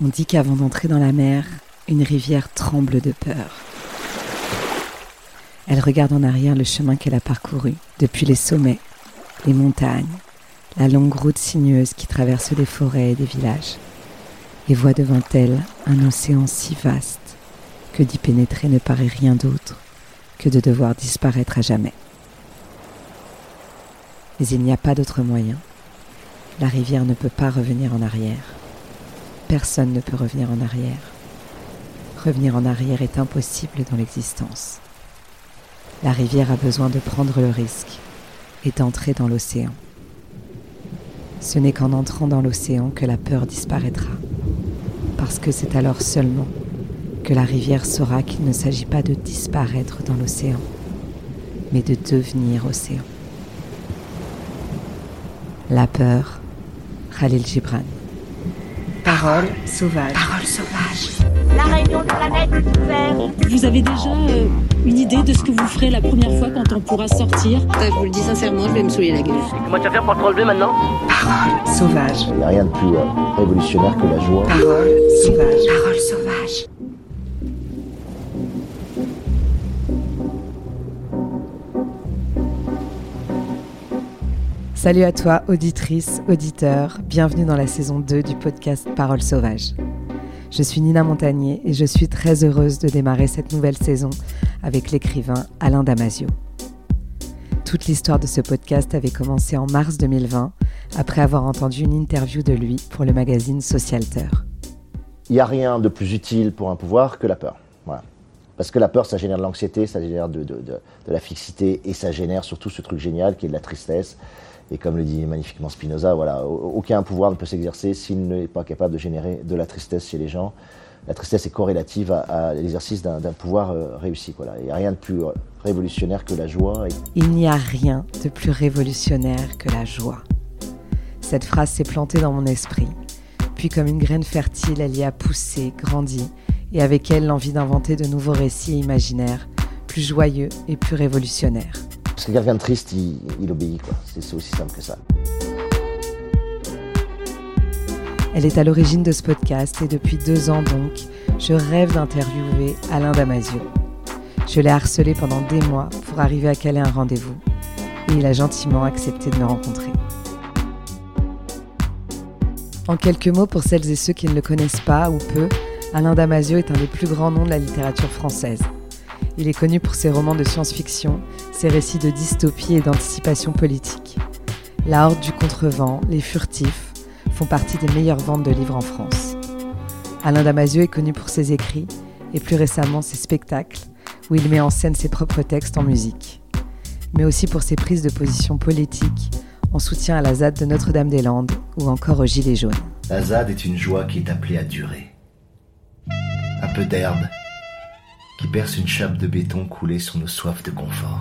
On dit qu'avant d'entrer dans la mer, une rivière tremble de peur. Elle regarde en arrière le chemin qu'elle a parcouru, depuis les sommets, les montagnes, la longue route sinueuse qui traverse des forêts et des villages, et voit devant elle un océan si vaste que d'y pénétrer ne paraît rien d'autre que de devoir disparaître à jamais. Mais il n'y a pas d'autre moyen. La rivière ne peut pas revenir en arrière. Personne ne peut revenir en arrière. Revenir en arrière est impossible dans l'existence. La rivière a besoin de prendre le risque et d'entrer dans l'océan. Ce n'est qu'en entrant dans l'océan que la peur disparaîtra, parce que c'est alors seulement que la rivière saura qu'il ne s'agit pas de disparaître dans l'océan, mais de devenir océan. La peur, Khalil Gibran. Parole sauvage. Parole sauvage. La réunion de planète verte. Vous avez déjà euh, une idée de ce que vous ferez la première fois quand on pourra sortir? Je vous le dis sincèrement, je vais me souiller la gueule. Comment tu vas faire pour te relever maintenant? Parole sauvage. Il n'y a rien de plus euh, révolutionnaire que la joie. Parole sauvage. Parole sauvage. Salut à toi, auditrice, auditeur, bienvenue dans la saison 2 du podcast Parole sauvage. Je suis Nina Montagnier et je suis très heureuse de démarrer cette nouvelle saison avec l'écrivain Alain Damasio. Toute l'histoire de ce podcast avait commencé en mars 2020 après avoir entendu une interview de lui pour le magazine Socialter. Il n'y a rien de plus utile pour un pouvoir que la peur. Parce que la peur, ça génère de l'anxiété, ça génère de- de la fixité et ça génère surtout ce truc génial qui est de la tristesse. Et comme le dit magnifiquement Spinoza, voilà, au- aucun pouvoir ne peut s'exercer s'il n'est pas capable de générer de la tristesse chez les gens. La tristesse est corrélative à, l'exercice d'un pouvoir euh, réussi. Voilà. Il n'y a rien de plus euh, révolutionnaire que la joie. Il n'y a rien de plus révolutionnaire que la joie. Cette phrase s'est plantée dans mon esprit, puis comme une graine fertile, elle y a poussé, grandi, et avec elle l'envie d'inventer de nouveaux récits imaginaires, plus joyeux et plus révolutionnaires. Parce que quelqu'un de triste, il, obéit. quoi. C'est aussi simple que ça. Elle est à l'origine de ce podcast et depuis deux ans donc, je rêve d'interviewer Alain Damasio. Je l'ai harcelé pendant des mois pour arriver à caler un rendez-vous et il a gentiment accepté de me rencontrer. En quelques mots, pour celles et ceux qui ne le connaissent pas ou peu, Alain Damasio est un des plus grands noms de la littérature française. Il est connu pour ses romans de science-fiction, ses récits de dystopie et d'anticipation politique. La Horde du Contrevent, Les Furtifs font partie des meilleures ventes de livres en France. Alain Damasio est connu pour ses écrits et plus récemment ses spectacles, où il met en scène ses propres textes en musique, mais aussi pour ses prises de position politiques en soutien à la ZAD de Notre-Dame-des-Landes ou encore aux Gilets jaunes. La ZAD est une joie qui est appelée à durer. Un peu d'herbe qui perce une chape de béton coulée sur nos soifs de confort.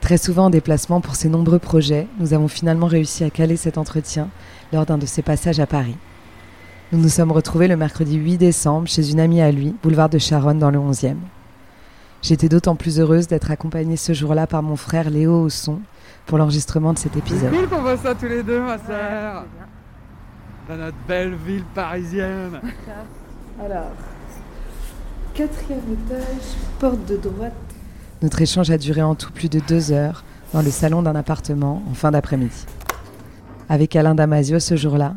Très souvent en déplacement pour ses nombreux projets, nous avons finalement réussi à caler cet entretien lors d'un de ses passages à Paris. Nous nous sommes retrouvés le mercredi 8 décembre chez une amie à lui, boulevard de Charonne dans le 11e. J'étais d'autant plus heureuse d'être accompagnée ce jour-là par mon frère Léo au son pour l'enregistrement de cet épisode. cool qu'on voit ça tous les deux, ma sœur. Dans notre belle ville parisienne. Alors, quatrième étage, porte de droite. Notre échange a duré en tout plus de deux heures dans le salon d'un appartement en fin d'après-midi. Avec Alain Damasio ce jour-là,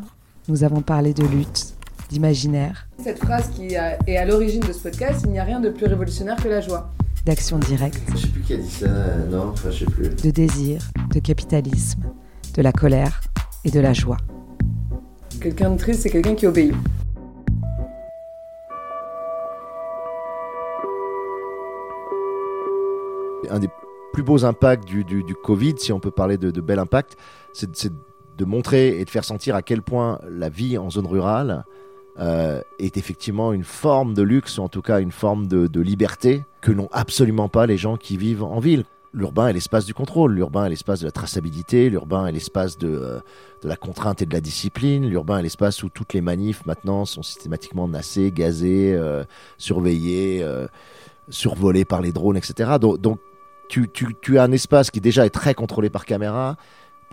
nous avons parlé de lutte, d'imaginaire, Cette phrase qui est à l'origine de ce podcast, il n'y a rien de plus révolutionnaire que la joie. d'action directe, Je sais plus qui a dit ça, non, enfin je sais plus. de désir, de capitalisme, de la colère et de la joie. Quelqu'un de triste, c'est quelqu'un qui obéit. Un des plus beaux impacts du, Covid, si on peut parler de, bel impact, c'est de montrer et de faire sentir à quel point la vie en zone rurale euh, est effectivement une forme de luxe, ou en tout cas une forme de, liberté que n'ont absolument pas les gens qui vivent en ville. L'urbain est l'espace du contrôle, l'urbain est l'espace de la traçabilité, l'urbain est l'espace de, euh, la contrainte et de la discipline, l'urbain est l'espace où toutes les manifs maintenant sont systématiquement nassées, gazées, euh, surveillées, euh, survolées par les drones, etc. Donc tu, tu, tu as un espace qui déjà est très contrôlé par caméra,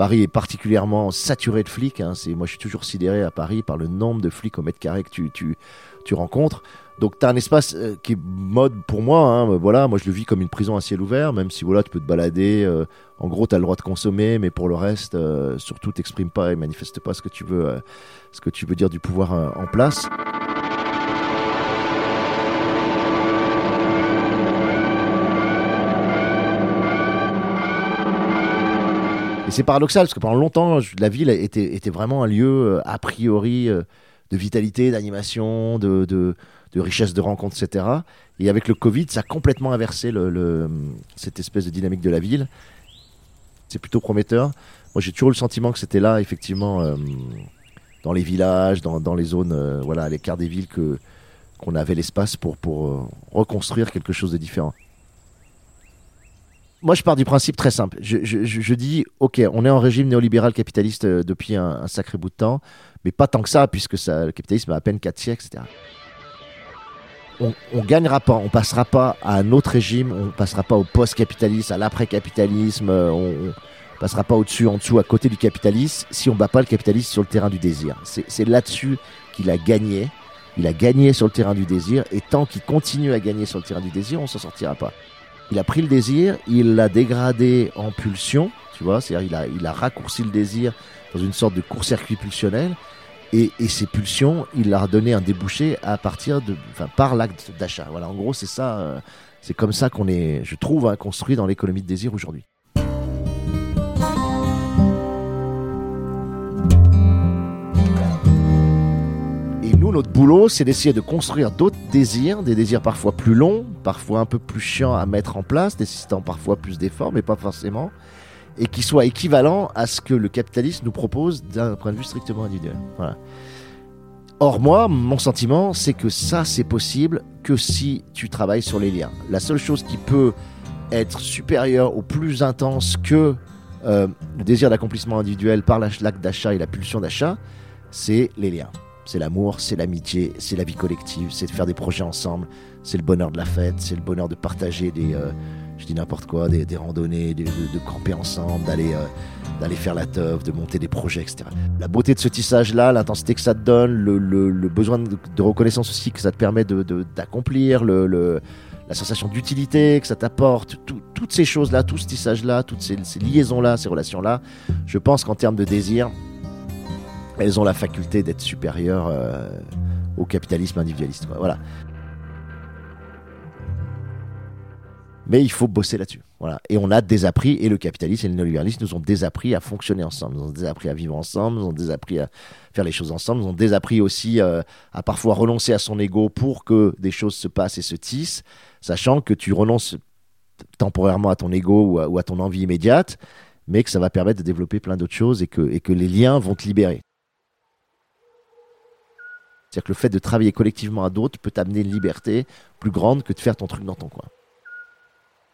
Paris est particulièrement saturé de flics. Hein. Moi, je suis toujours sidéré à Paris par le nombre de flics au mètre carré que tu, tu, tu rencontres. Donc, tu as un espace euh, qui est mode pour moi. Hein. Voilà, moi, je le vis comme une prison à ciel ouvert, même si voilà, tu peux te balader. euh, en gros, tu as le droit de consommer, mais pour le reste, euh, surtout, t'exprimes pas et manifeste pas ce que tu veux, ce que tu veux dire du pouvoir en place. C'est paradoxal parce que pendant longtemps, la ville était, vraiment un lieu euh, a priori euh, de vitalité, d'animation, de, richesse de rencontres, etc. Et avec le Covid, ça a complètement inversé cette espèce de dynamique de la ville. C'est plutôt prometteur. Moi, j'ai toujours le sentiment que c'était là, effectivement, euh, dans les villages, dans, les zones, voilà, à l'écart des villes, qu'on avait l'espace pour, reconstruire quelque chose de différent. Moi, je pars du principe très simple. Je, dis, ok, on est en régime néolibéral capitaliste euh, depuis un, sacré bout de temps, mais pas tant que ça, puisque le capitalisme a à peine 4 siècles, etc. On, on gagnera pas, on passera pas à un autre régime, on passera pas au post-capitalisme, à l'après-capitalisme, euh, on, on passera pas au-dessus, en dessous, à côté du capitalisme, si on bat pas le capitalisme sur le terrain du désir. C'est c'est là-dessus qu'il a gagné. Il a gagné sur le terrain du désir, et tant qu'il continue à gagner sur le terrain du désir, on s'en sortira pas. Il a pris le désir, il l'a dégradé en pulsion, tu vois, c'est-à-dire il a, il a raccourci le désir dans une sorte de court-circuit pulsionnel, et, et ces pulsions, il leur a donné un débouché à partir de, enfin, par l'acte d'achat. Voilà, en gros, c'est ça, euh, c'est comme ça qu'on est, je trouve, hein, construit dans l'économie de désir aujourd'hui. Notre boulot, c'est d'essayer de construire d'autres désirs, des désirs parfois plus longs, parfois un peu plus chiants à mettre en place, nécessitant parfois plus d'efforts, mais pas forcément, et qui soient équivalents à ce que le capitalisme nous propose d'un point de vue strictement individuel. Or, moi, mon sentiment, c'est que ça, c'est possible que si tu travailles sur les liens. La seule chose qui peut être supérieure ou plus intense que euh, le désir d'accomplissement individuel par l'acte d'achat et la pulsion d'achat, c'est les liens. C'est l'amour, c'est l'amitié, c'est la vie collective, c'est de faire des projets ensemble, c'est le bonheur de la fête, c'est le bonheur de partager des, euh, je dis n'importe quoi, des, randonnées, de, camper ensemble, d'aller euh, d'aller faire la teuf, de monter des projets, etc. La beauté de ce tissage-là, l'intensité que ça te donne, le, besoin de, reconnaissance aussi que ça te permet d'accomplir, la sensation d'utilité que ça t'apporte, tout- toutes ces choses-là, tout ce tissage-là, toutes ces liaisons-là, ces relations-là, je pense qu'en termes de désir, elles ont la faculté d'être supérieures euh, au capitalisme individualiste. Voilà. Mais il faut bosser là-dessus. Voilà. Et on a désappris, et le capitalisme et le néolibéralisme nous ont désappris à fonctionner ensemble, nous ont désappris à vivre ensemble, nous ont désappris à faire les choses ensemble, nous ont désappris aussi euh, à parfois renoncer à son ego pour que des choses se passent et se tissent, sachant que tu renonces temporairement à ton ego ou à, ton envie immédiate, mais que ça va permettre de développer plein d'autres choses et que les liens vont te libérer. C'est-à-dire que le fait de travailler collectivement à d'autres peut t'amener une liberté plus grande que de faire ton truc dans ton coin.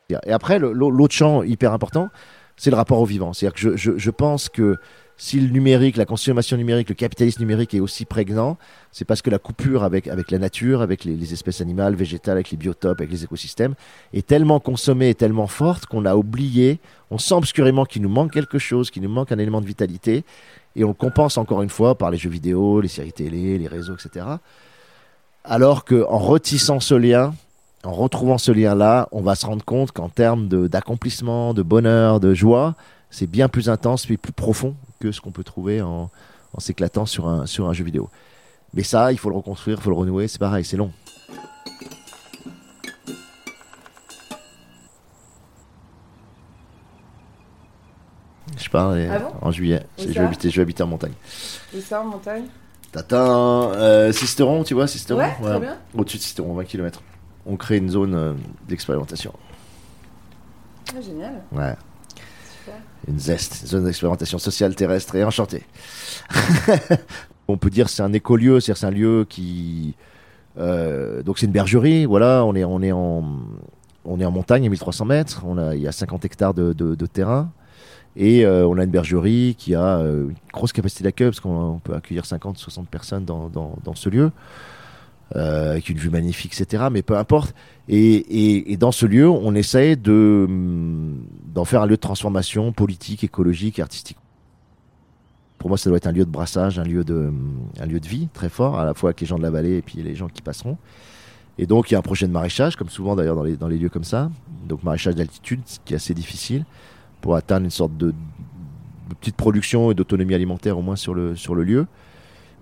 Et après, l'autre champ hyper important, c'est le rapport au vivant. C'est-à-dire que je, pense que si le numérique, la consommation numérique, le capitalisme numérique est aussi prégnant, c'est parce que la coupure avec, avec la nature, avec les, les espèces animales, végétales, avec les biotopes, avec les écosystèmes, est tellement consommée et tellement forte qu'on a oublié, on sent obscurément qu'il nous manque quelque chose, qu'il nous manque un élément de vitalité, et on compense encore une fois par les jeux vidéo, les séries télé, les réseaux, etc. Alors qu'en retissant ce lien, en retrouvant ce lien-là, on va se rendre compte qu'en termes d'accomplissement, de, bonheur, de joie, c'est bien plus intense et plus profond que ce qu'on peut trouver en, en s'éclatant sur un, sur un jeu vidéo. Mais ça, il faut le reconstruire, il faut le renouer, c'est pareil, c'est long. Je pars Ah bon en juillet. Je, vais habiter, je vais habiter en montagne. Et ça, en montagne T'atteins euh, Sisteron, tu vois, Sisteron Ouais, bien. Au-dessus de Sisteron, 20 km. On crée une zone euh, d'expérimentation. Ah, génial. Ouais. Super. Une zeste, une zone d'expérimentation sociale terrestre et enchantée. on peut dire que c'est un écolieu, c'est-à-dire c'est un lieu qui. euh, donc c'est une bergerie, voilà, on est, on est, en, on est en montagne à 1300 mètres, on a, il y a 50 hectares de, de- de terrain. Et euh, on a une bergerie qui a euh, une grosse capacité d'accueil, parce qu'on on peut accueillir 50-60 personnes dans, dans, ce lieu, euh, avec une vue magnifique, etc. Mais peu importe. Et, et, dans ce lieu, on essaye de, hum, d'en faire un lieu de transformation politique, écologique artistique. Pour moi, ça doit être un lieu de brassage, un lieu de, un lieu de vie très fort, à la fois avec les gens de la vallée et puis les gens qui passeront. Et donc, il y a un projet de maraîchage, comme souvent d'ailleurs dans les, dans les lieux comme ça. Donc, maraîchage d'altitude, ce qui est assez difficile pour atteindre une sorte de, petite production et d'autonomie alimentaire au moins sur le, sur le lieu.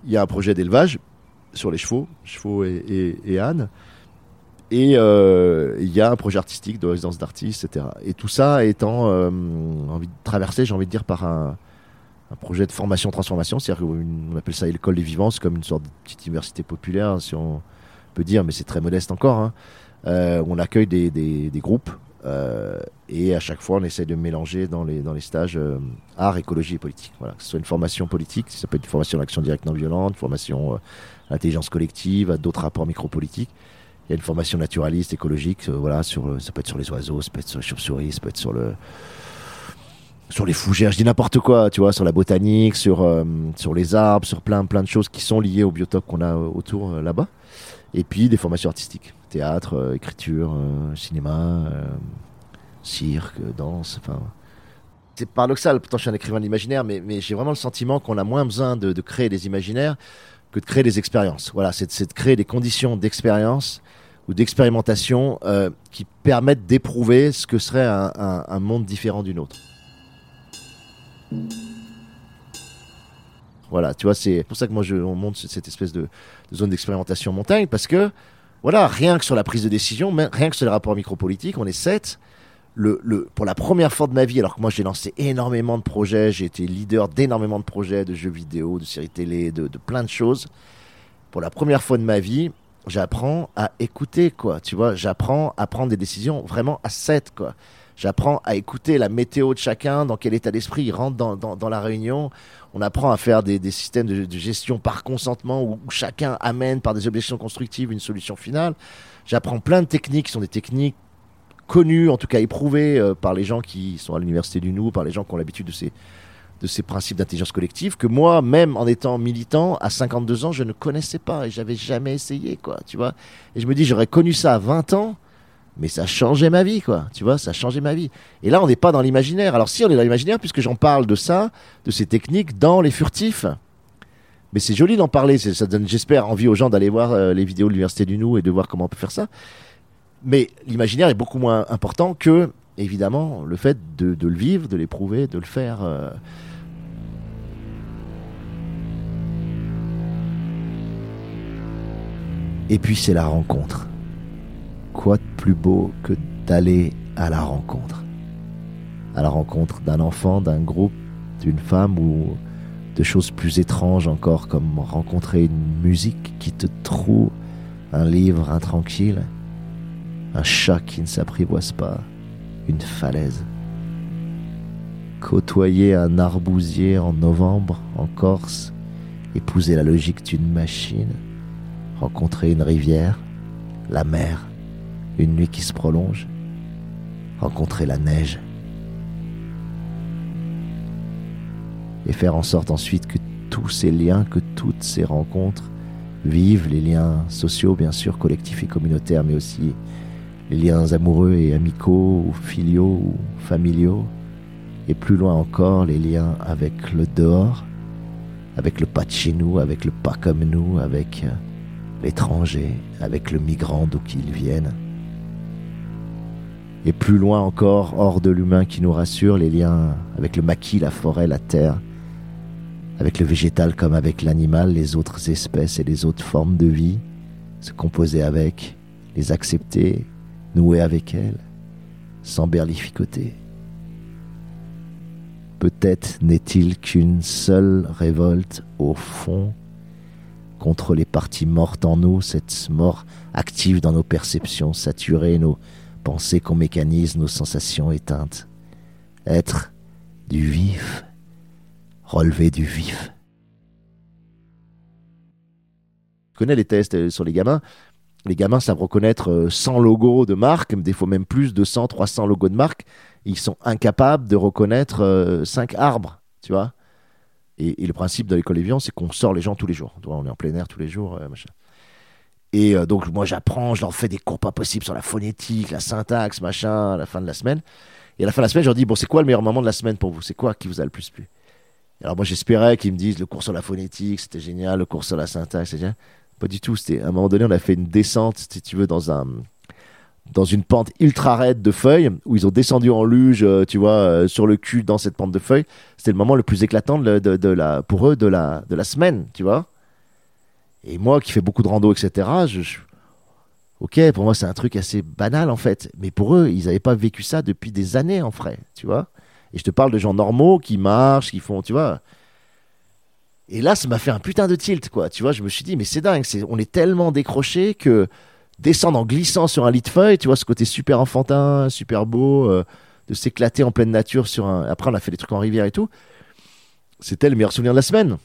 Il y a un projet d'élevage sur les chevaux, chevaux et, et, ânes. Et euh, il y a un projet artistique de résidence d'artistes, etc. Et tout ça étant euh, envie de traverser, j'ai envie de dire, par un, projet de formation-transformation. C'est-à-dire qu'on appelle ça l'école des vivants, c'est comme une sorte de petite université populaire, si on peut dire, mais c'est très modeste encore. Hein. Euh, on accueille des, des groupes euh, et à chaque fois, on essaie de mélanger dans les, dans les stages euh, art, écologie et politique. Voilà, que ce soit une formation politique, ça peut être une formation d'action directe non violente, une formation euh, intelligence collective, d'autres rapports micropolitiques. Il y a une formation naturaliste, écologique, euh, voilà, sur, ça peut être sur les oiseaux, ça peut être sur les chauves-souris, ça peut être sur le sur les fougères, je dis n'importe quoi, tu vois, sur la botanique, sur sur les arbres, sur plein plein de choses qui sont liées au biotope qu'on a autour là-bas. Et puis des formations artistiques, théâtre, euh, écriture, euh, cinéma, euh, cirque, danse, enfin. C'est paradoxal, pourtant je suis un écrivain de l'imaginaire, mais, j'ai vraiment le sentiment qu'on a moins besoin de, créer des imaginaires que de créer des expériences. Voilà, c'est de créer des conditions d'expérience ou d'expérimentation qui permettent d'éprouver ce que serait un, monde différent du nôtre. Voilà, tu vois, c'est pour ça que moi je, on monte cette espèce de zone d'expérimentation en montagne parce que, voilà, rien que sur la prise de décision, rien que sur les rapports micropolitiques, on est sept. Le, le, pour la première fois de ma vie, alors que moi j'ai lancé énormément de projets, j'ai été leader d'énormément de projets, de jeux vidéo, de séries télé, de, de plein de choses. Pour la première fois de ma vie, j'apprends à écouter, quoi. Tu vois, j'apprends à prendre des décisions vraiment à 7, quoi. J'apprends à écouter la météo de chacun, dans quel état d'esprit il rentre dans, dans, dans la réunion. On apprend à faire des, des systèmes de, gestion par consentement où, où chacun amène par des objections constructives une solution finale. J'apprends plein de techniques qui sont des techniques connues, en tout cas éprouvées euh, par les gens qui sont à l'université du Nou, par les gens qui ont l'habitude de ces, de ces principes d'intelligence collective, que moi, même en étant militant, à 52 ans, je ne connaissais pas et j'avais jamais essayé, quoi, tu vois. Et je me dis, j'aurais connu ça à 20 ans, mais ça changeait ma vie, quoi, tu vois, ça changeait ma vie. Et là, on n'est pas dans l'imaginaire. Alors si, on est dans l'imaginaire, puisque j'en parle de ça, de ces techniques, dans les furtifs. Mais c'est joli d'en parler, ça donne, j'espère, envie aux gens d'aller voir euh, les vidéos de l'Université du Nou et de voir comment on peut faire ça. Mais l'imaginaire est beaucoup moins important que, évidemment, le fait de, de le vivre, de l'éprouver, de le faire. euh. Et puis c'est la rencontre. Quoi de plus beau que d'aller à la rencontre? À la rencontre d'un enfant, d'un groupe, d'une femme ou de choses plus étranges encore comme rencontrer une musique qui te troue, un livre intranquille, un chat qui ne s'apprivoise pas, une falaise. Côtoyer un arbousier en novembre en Corse, épouser la logique d'une machine, rencontrer une rivière, la mer, une nuit qui se prolonge, rencontrer la neige, et faire en sorte ensuite que tous ces liens, que toutes ces rencontres vivent, les liens sociaux bien sûr, collectifs et communautaires, mais aussi les liens amoureux et amicaux, ou filiaux ou familiaux, et plus loin encore les liens avec le dehors, avec le pas de chez nous, avec le pas comme nous, avec euh, l'étranger, avec le migrant d'où qu'il vienne. Et plus loin encore, hors de l'humain qui nous rassure, les liens avec le maquis, la forêt, la terre, avec le végétal comme avec l'animal, les autres espèces et les autres formes de vie, se composer avec, les accepter, nouer avec elles, sans berlificoter. Peut-être n'est-il qu'une seule révolte au fond contre les parties mortes en nous, cette mort active dans nos perceptions saturées, nos pensées qu'on mécanise, nos sensations éteintes. Être du vif, relever du vif. Je connais les tests euh, sur les gamins. Les gamins savent reconnaître euh, 100 logos de marque, des fois même plus de 100, 300 logos de marque. Ils sont incapables de reconnaître euh, 5 arbres, tu vois. Et, et le principe de l'école Evian, c'est qu'on sort les gens tous les jours. On est en plein air tous les jours, euh, machin. Et euh, donc, moi, j'apprends, je leur fais des cours pas possibles sur la phonétique, la syntaxe, machin, à la fin de la semaine. Et à la fin de la semaine, je leur dis, bon, c'est quoi le meilleur moment de la semaine pour vous? C'est quoi qui vous a le plus plu? Alors moi j'espérais qu'ils me disent le cours sur la phonétique, c'était génial, le cours sur la syntaxe, c'était génial. Pas du tout. C'était à un moment donné, on a fait une descente, si tu veux, dans un dans une pente ultra raide de feuilles où ils ont descendu en luge, euh, tu vois, euh, sur le cul dans cette pente de feuilles. C'était le moment le plus éclatant de, la, pour eux de la, de la semaine, tu vois. Et moi qui fais beaucoup de rando, etc., je, je- ok, pour moi c'est un truc assez banal en fait. Mais pour eux, ils n'avaient pas vécu ça depuis des années en vrai, tu vois. Et je te parle de gens normaux qui marchent, qui font, tu vois. Et là, ça m'a fait un putain de tilt, quoi. Tu vois, je me suis dit, mais c'est dingue, on est tellement décroché que descendre en glissant sur un lit de feuilles, tu vois, ce côté super enfantin, super beau, euh, de s'éclater en pleine nature sur un. Après, on a fait des trucs en rivière et tout. C'était le meilleur souvenir de la semaine.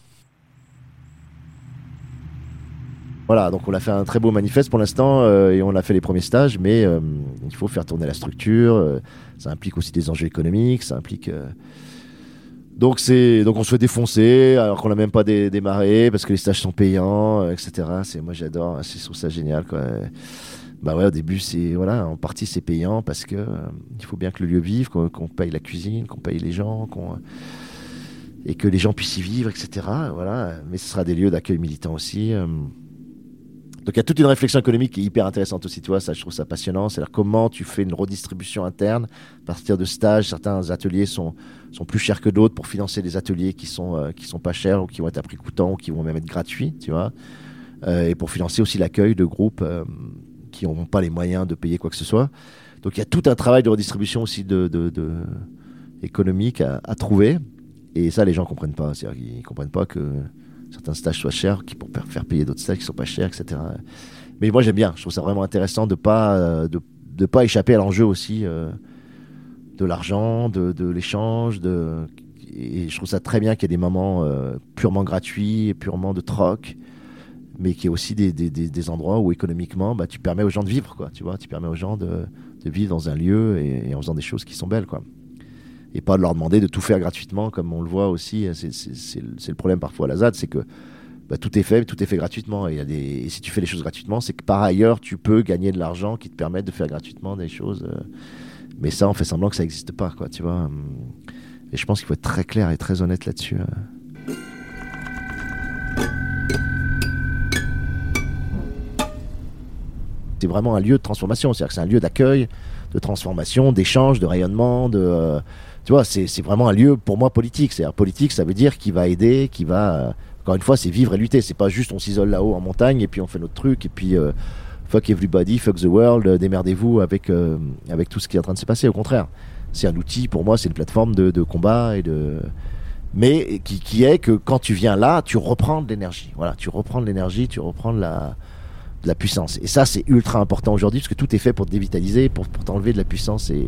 Voilà, donc on a fait un très beau manifeste pour l'instant euh, et on a fait les premiers stages, mais euh, il faut faire tourner la structure. euh, ça implique aussi des enjeux économiques, ça implique. donc donc on se fait défoncer alors qu'on n'a même pas dé- démarré parce que les stages sont payants, etc. Moi j'adore, c'est je trouve ça génial quoi. Bah ouais, au début c'est voilà, en partie c'est payant parce que il faut bien que le lieu vive, qu'on qu'on paye la cuisine, qu'on paye les gens, et que les gens puissent y vivre, etc. Voilà, mais ce sera des lieux d'accueil militant aussi. Donc il y a toute une réflexion économique qui est hyper intéressante aussi, tu vois, ça je trouve ça passionnant. C'est-à-dire comment tu fais une redistribution interne à partir de stages. Certains ateliers sont, sont plus chers que d'autres pour financer des ateliers qui sont, euh, qui sont pas chers ou qui vont être à prix coûtant ou qui vont même être gratuits, tu vois. Euh, et pour financer aussi l'accueil de groupes euh, qui n'ont pas les moyens de payer quoi que ce soit. Donc il y a tout un travail de redistribution aussi de, économique à, à trouver. Et ça, les gens comprennent pas. C'est-à-dire qu'ils comprennent pas que certains stages soient chers qui pour faire payer d'autres stages qui sont pas chers, etc. Mais moi, j'aime bien. Je trouve ça vraiment intéressant de pas euh, de, de pas échapper à l'enjeu aussi euh, de l'argent, de, de l'échange, et je trouve ça très bien qu'il y ait des moments euh, purement gratuits, purement de troc, mais qu'il y ait aussi des, des, des, des endroits où économiquement, bah, tu permets aux gens de vivre, quoi. Tu vois, tu permets aux gens de, de vivre dans un lieu et, et en faisant des choses qui sont belles, quoi et pas de leur demander de tout faire gratuitement, comme on le voit aussi. C'est c'est- le problème parfois à la ZAD, c'est que bah, tout est fait, tout est fait gratuitement. Et, si tu fais les choses gratuitement, c'est que par ailleurs, tu peux gagner de l'argent qui te permettent de faire gratuitement des choses. euh, mais ça, on fait semblant que ça n'existe pas, quoi, tu vois. hum. Et je pense qu'il faut être très clair et très honnête là-dessus. euh. C'est vraiment un lieu de transformation, c'est-à-dire que c'est un lieu d'accueil, de transformation, d'échange, de rayonnement, de, euh, tu vois, c'est vraiment un lieu pour moi politique. C'est-à-dire politique, ça veut dire qui va aider, qui va, euh, encore une fois, c'est vivre et lutter. C'est pas juste on s'isole là-haut en montagne et puis on fait notre truc et puis euh, fuck everybody, fuck the world, euh, démerdez-vous avec avec tout ce qui est en train de se passer. Au contraire, c'est un outil pour moi, c'est une plateforme de, de combat et de mais qui, qui est que quand tu viens là, tu reprends de l'énergie. Voilà, tu reprends de l'énergie, tu reprends de la, la puissance. Et ça, c'est ultra important aujourd'hui parce que tout est fait pour te dévitaliser, pour, pour t'enlever de la puissance et,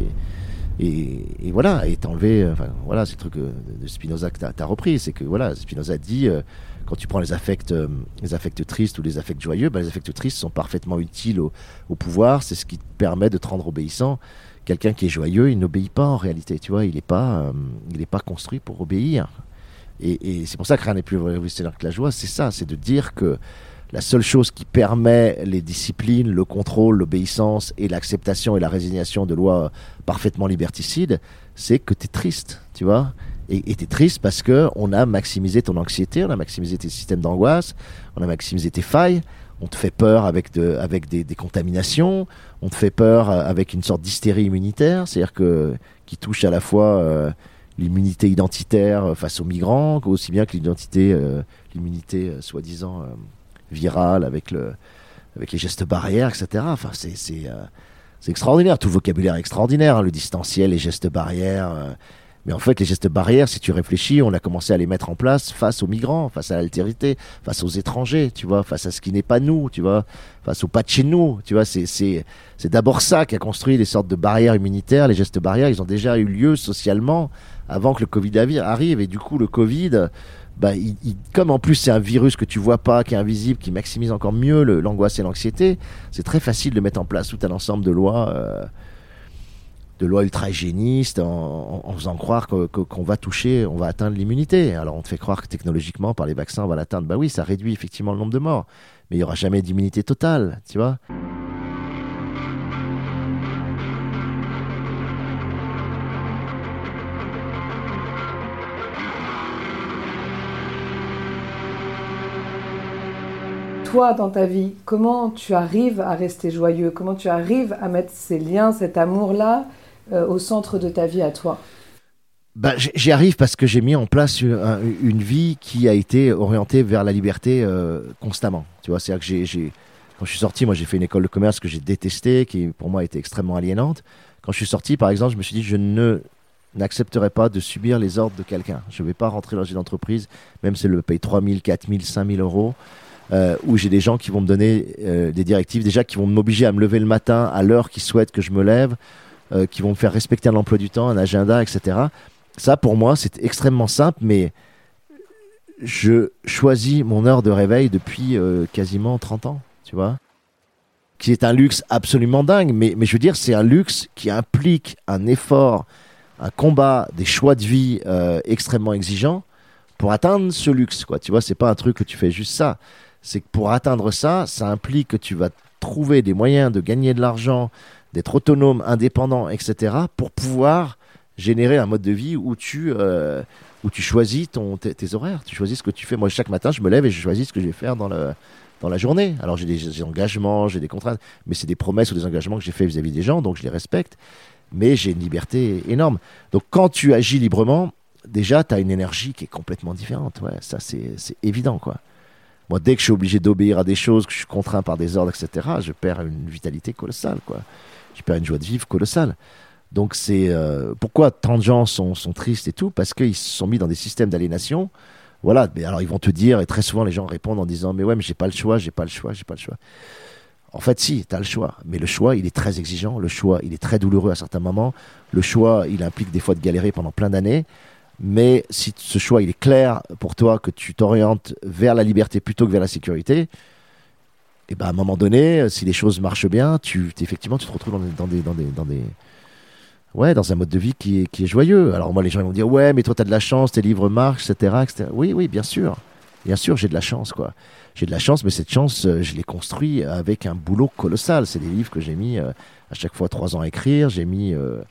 et, voilà, et t'enlever. Enfin, voilà, c'est le truc euh, de Spinoza que t'as as repris. C'est que voilà, Spinoza dit euh, quand tu prends les affects, euh, les affects tristes ou les affects joyeux, ben, les affects tristes sont parfaitement utiles au, pouvoir. C'est ce qui te permet de te rendre obéissant. Quelqu'un qui est joyeux, il n'obéit pas en réalité. Tu vois, il n'est pas, euh, pas construit pour obéir. Et, et c'est pour ça que rien n'est plus révolutionnaire que la joie. C'est ça, c'est de dire que la seule chose qui permet les disciplines, le contrôle, l'obéissance et l'acceptation et la résignation de lois parfaitement liberticides, c'est que tu es triste, tu vois. Et tu es triste parce que on a maximisé ton anxiété, on a maximisé tes systèmes d'angoisse, on a maximisé tes failles, on te fait peur avec, avec des, contaminations, on te fait peur euh, avec une sorte d'hystérie immunitaire, c'est-à-dire que qui touche à la fois euh, l'immunité identitaire face aux migrants, aussi bien que l'identité, euh, l'immunité euh, soi-disant euh, virale avec le, avec les gestes barrières, etc. Enfin, c'est c'est euh, c'est extraordinaire, tout vocabulaire extraordinaire, hein, le distanciel, les gestes barrières. euh, mais en fait, les gestes barrières, si tu réfléchis, on a commencé à les mettre en place face aux migrants, face à l'altérité, face aux étrangers, tu vois, face à ce qui n'est pas nous, tu vois, face au pas de chez nous, tu vois. C'est c'est c'est d'abord ça qui a construit les sortes de barrières immunitaires. Les gestes barrières, ils ont déjà eu lieu socialement avant que le Covid arrive. Et du coup, le Covid, bah, comme en plus c'est un virus que tu vois pas, qui est invisible, qui maximise encore mieux l'angoisse et l'anxiété, c'est très facile de mettre en place tout un ensemble de lois, euh, de lois ultra hygiénistes, en, faisant croire qu'on va toucher, on va atteindre l'immunité. Alors on te fait croire que technologiquement, par les vaccins, on va l'atteindre. Bah oui, ça réduit effectivement le nombre de morts, mais il y aura jamais d'immunité totale, tu vois. Toi, dans ta vie, comment tu arrives à rester joyeux? Comment tu arrives à mettre ces liens, cet amour-là, euh, au centre de ta vie à toi? Bah, J'y arrive parce que j'ai mis en place une, un- une vie qui a été orientée vers la liberté euh, constamment. Tu vois, c'est-à-dire que j'ai- quand je suis sorti, moi j'ai fait une école de commerce que j'ai détestée, qui pour moi était extrêmement aliénante. Quand je suis sorti, par exemple, je me suis dit, je ne n'accepterai pas de subir les ordres de quelqu'un. Je ne vais pas rentrer dans une entreprise, même si elle me paye 3 000, 4 000, 5 000 euros, euh, où j'ai des gens qui vont me donner euh, des directives, déjà qui vont m'obliger à me lever le matin à l'heure qu'ils souhaitent que je me lève, euh, qui vont me faire respecter un emploi du temps, un agenda, etc. Ça, pour moi, c'est extrêmement simple, mais je choisis mon heure de réveil depuis quasiment 30 ans, tu vois qui est un luxe absolument dingue, mais, mais je veux dire, c'est un luxe qui implique un effort, un combat, des choix de vie extrêmement exigeants pour atteindre ce luxe. Tu vois, c'est pas un truc que tu fais juste ça. C'est que pour atteindre ça, ça implique que tu vas trouver des moyens de gagner de l'argent, d'être autonome, indépendant, etc., pour pouvoir générer un mode de vie où tu, euh, où tu choisis ton, tes, horaires, tu choisis ce que tu fais. Moi, chaque matin, je me lève et je choisis ce que je vais faire dans, le, dans la journée. Alors, j'ai des, engagements, j'ai des contraintes, mais c'est des promesses ou des engagements que j'ai fait vis-à-vis des gens, donc je les respecte. Mais j'ai une liberté énorme. Donc, quand tu agis librement, déjà, tu as une énergie qui est complètement différente. Ouais, ça, c'est c'est évident, quoi. Moi, dès que je suis obligé d'obéir à des choses, que je suis contraint par des ordres, etc., je perds une vitalité colossale, quoi. Je perds une joie de vivre colossale. Donc, c'est euh, pourquoi tant de gens sont, tristes et tout, parce qu'ils se sont mis dans des systèmes d'aliénation. Voilà, mais alors ils vont te dire, et très souvent les gens répondent en disant Mais ouais, mais j'ai pas le choix, j'ai pas le choix, j'ai pas le choix. En fait, si, tu as le choix. Mais le choix, il est très exigeant. Le choix, il est très douloureux à certains moments. Le choix, il implique des fois de galérer pendant plein d'années. Mais si ce choix, il est clair pour toi, que tu t'orientes vers la liberté plutôt que vers la sécurité, et ben à un moment donné, si les choses marchent bien, tu effectivement, tu te retrouves dans des, dans des, dans des, ouais, dans un mode de vie qui est, qui est joyeux. Alors moi, les gens vont dire, ouais, mais toi, tu as de la chance, tes livres marchent, etc., etc. Oui, oui, bien sûr. Bien sûr, j'ai de la chance, quoi. J'ai de la chance, mais cette chance, euh, je l'ai construit avec un boulot colossal. C'est des livres que j'ai mis euh, à chaque fois trois ans à écrire. J'ai mis euh,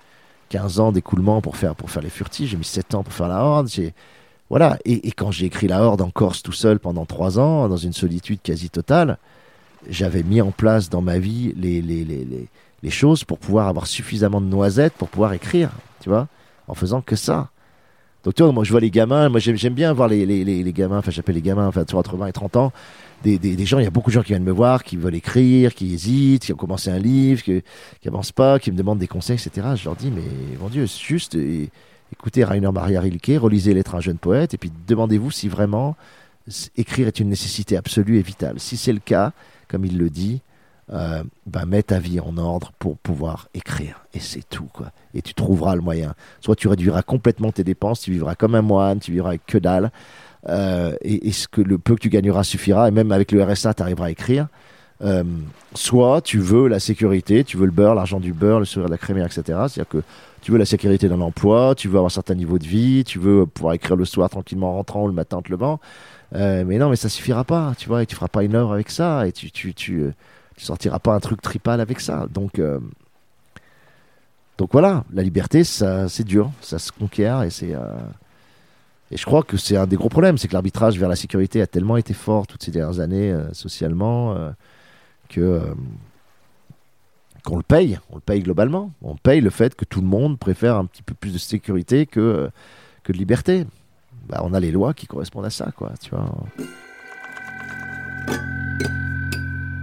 15 ans d'écoulement pour faire, pour faire les furtifs. J'ai mis 7 ans pour faire la horde. J'ai, voilà. Et, et quand j'ai écrit la horde en Corse tout seul pendant trois ans, dans une solitude quasi totale, j'avais mis en place dans ma vie les, les, les, les, les choses pour pouvoir avoir suffisamment de noisettes pour pouvoir écrire, tu vois, en faisant que ça. Donc, tu vois, moi, je vois les gamins, moi, j'aime bien voir les, les, les, les gamins, enfin, j'appelle les gamins, enfin, entre 20 et 30 ans, des, des, gens, il y a beaucoup de gens qui viennent me voir, qui veulent écrire, qui hésitent, qui ont commencé un livre, qui n'avancent pas, qui me demandent des conseils, etc. Je leur dis, mais mon Dieu, c'est juste, écoutez Rainer Maria Rilke, relisez L'être un jeune poète, et puis demandez-vous si vraiment écrire est une nécessité absolue et vitale. Si c'est le cas, comme il le dit, euh, ben, mets ta vie en ordre pour pouvoir écrire. Et c'est tout, quoi. Et tu trouveras le moyen. Soit tu réduiras complètement tes dépenses, tu vivras comme un moine, tu vivras avec que dalle. euh, et, ce que le peu que tu gagneras suffira. Et même avec le RSA, tu arriveras à écrire. Euh, soit tu veux la sécurité, tu veux le beurre, l'argent du beurre, le sourire de la crémière, etc. C'est-à-dire que tu veux la sécurité d'un emploi, tu veux avoir un certain niveau de vie, tu veux pouvoir écrire le soir tranquillement en rentrant ou le matin en te levant. Euh, mais non, mais ça suffira pas, tu vois, et tu feras pas une œuvre avec ça, et tu, tu, tu sortiras pas un truc tripal avec ça. Donc, euh, donc voilà, la liberté, ça, c'est dur, ça se conquiert, et c'est. euh, et je crois que c'est un des gros problèmes, c'est que l'arbitrage vers la sécurité a tellement été fort toutes ces dernières années euh, socialement que qu'on le paye, on le paye globalement. On paye le fait que tout le monde préfère un petit peu plus de sécurité que, que de liberté. Bah, on a les lois qui correspondent à ça, quoi, tu vois.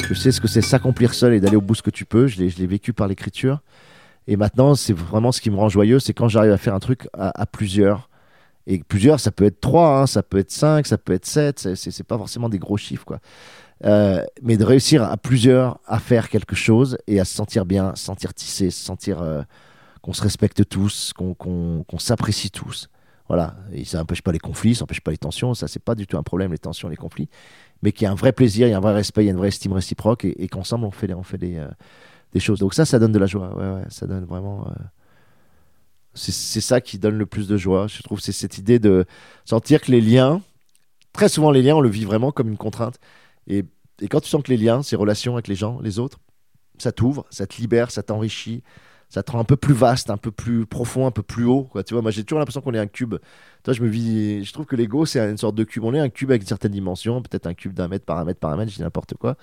Je sais ce que c'est s'accomplir seul et d'aller au bout de ce que tu peux. Je l'ai, vécu par l'écriture. Et maintenant, c'est vraiment ce qui me rend joyeux, c'est quand j'arrive à faire un truc à, plusieurs. Et plusieurs, ça peut être trois, hein, ça peut être cinq, ça peut être sept. C'est, c'est, c'est pas forcément des gros chiffres, quoi. Euh, mais de réussir à plusieurs à faire quelque chose et à se sentir bien, se sentir tissé, se sentir euh, qu'on se respecte tous, qu'on, qu'on, qu'on s'apprécie tous. Voilà. Et ça n'empêche pas les conflits, ça n'empêche pas les tensions. Ça, c'est pas du tout un problème, les tensions, les conflits. Mais qu'il y a un vrai plaisir, il y a un vrai respect, il y a une vraie estime réciproque et, qu'ensemble, on fait, des- on fait des, euh, des choses. Donc ça, ça donne de la joie. Ouais, ouais, ça donne vraiment. euh, c'est, c'est ça qui donne le plus de joie. Je trouve c'est cette idée de sentir que les liens, très souvent les liens, on le vit vraiment comme une contrainte. Et, et quand tu sens que les liens, ces relations avec les gens, les autres, ça t'ouvre, ça te libère, ça t'enrichit, ça te rend un peu plus vaste, un peu plus profond, un peu plus haut. Tu vois, moi j'ai toujours l'impression qu'on est un cube. Toi, je me vis, je trouve que l'ego c'est une sorte de cube. On est un cube avec une certaine dimension, peut-être un cube d'un mètre par un mètre par un mètre, je dis n'importe quoi.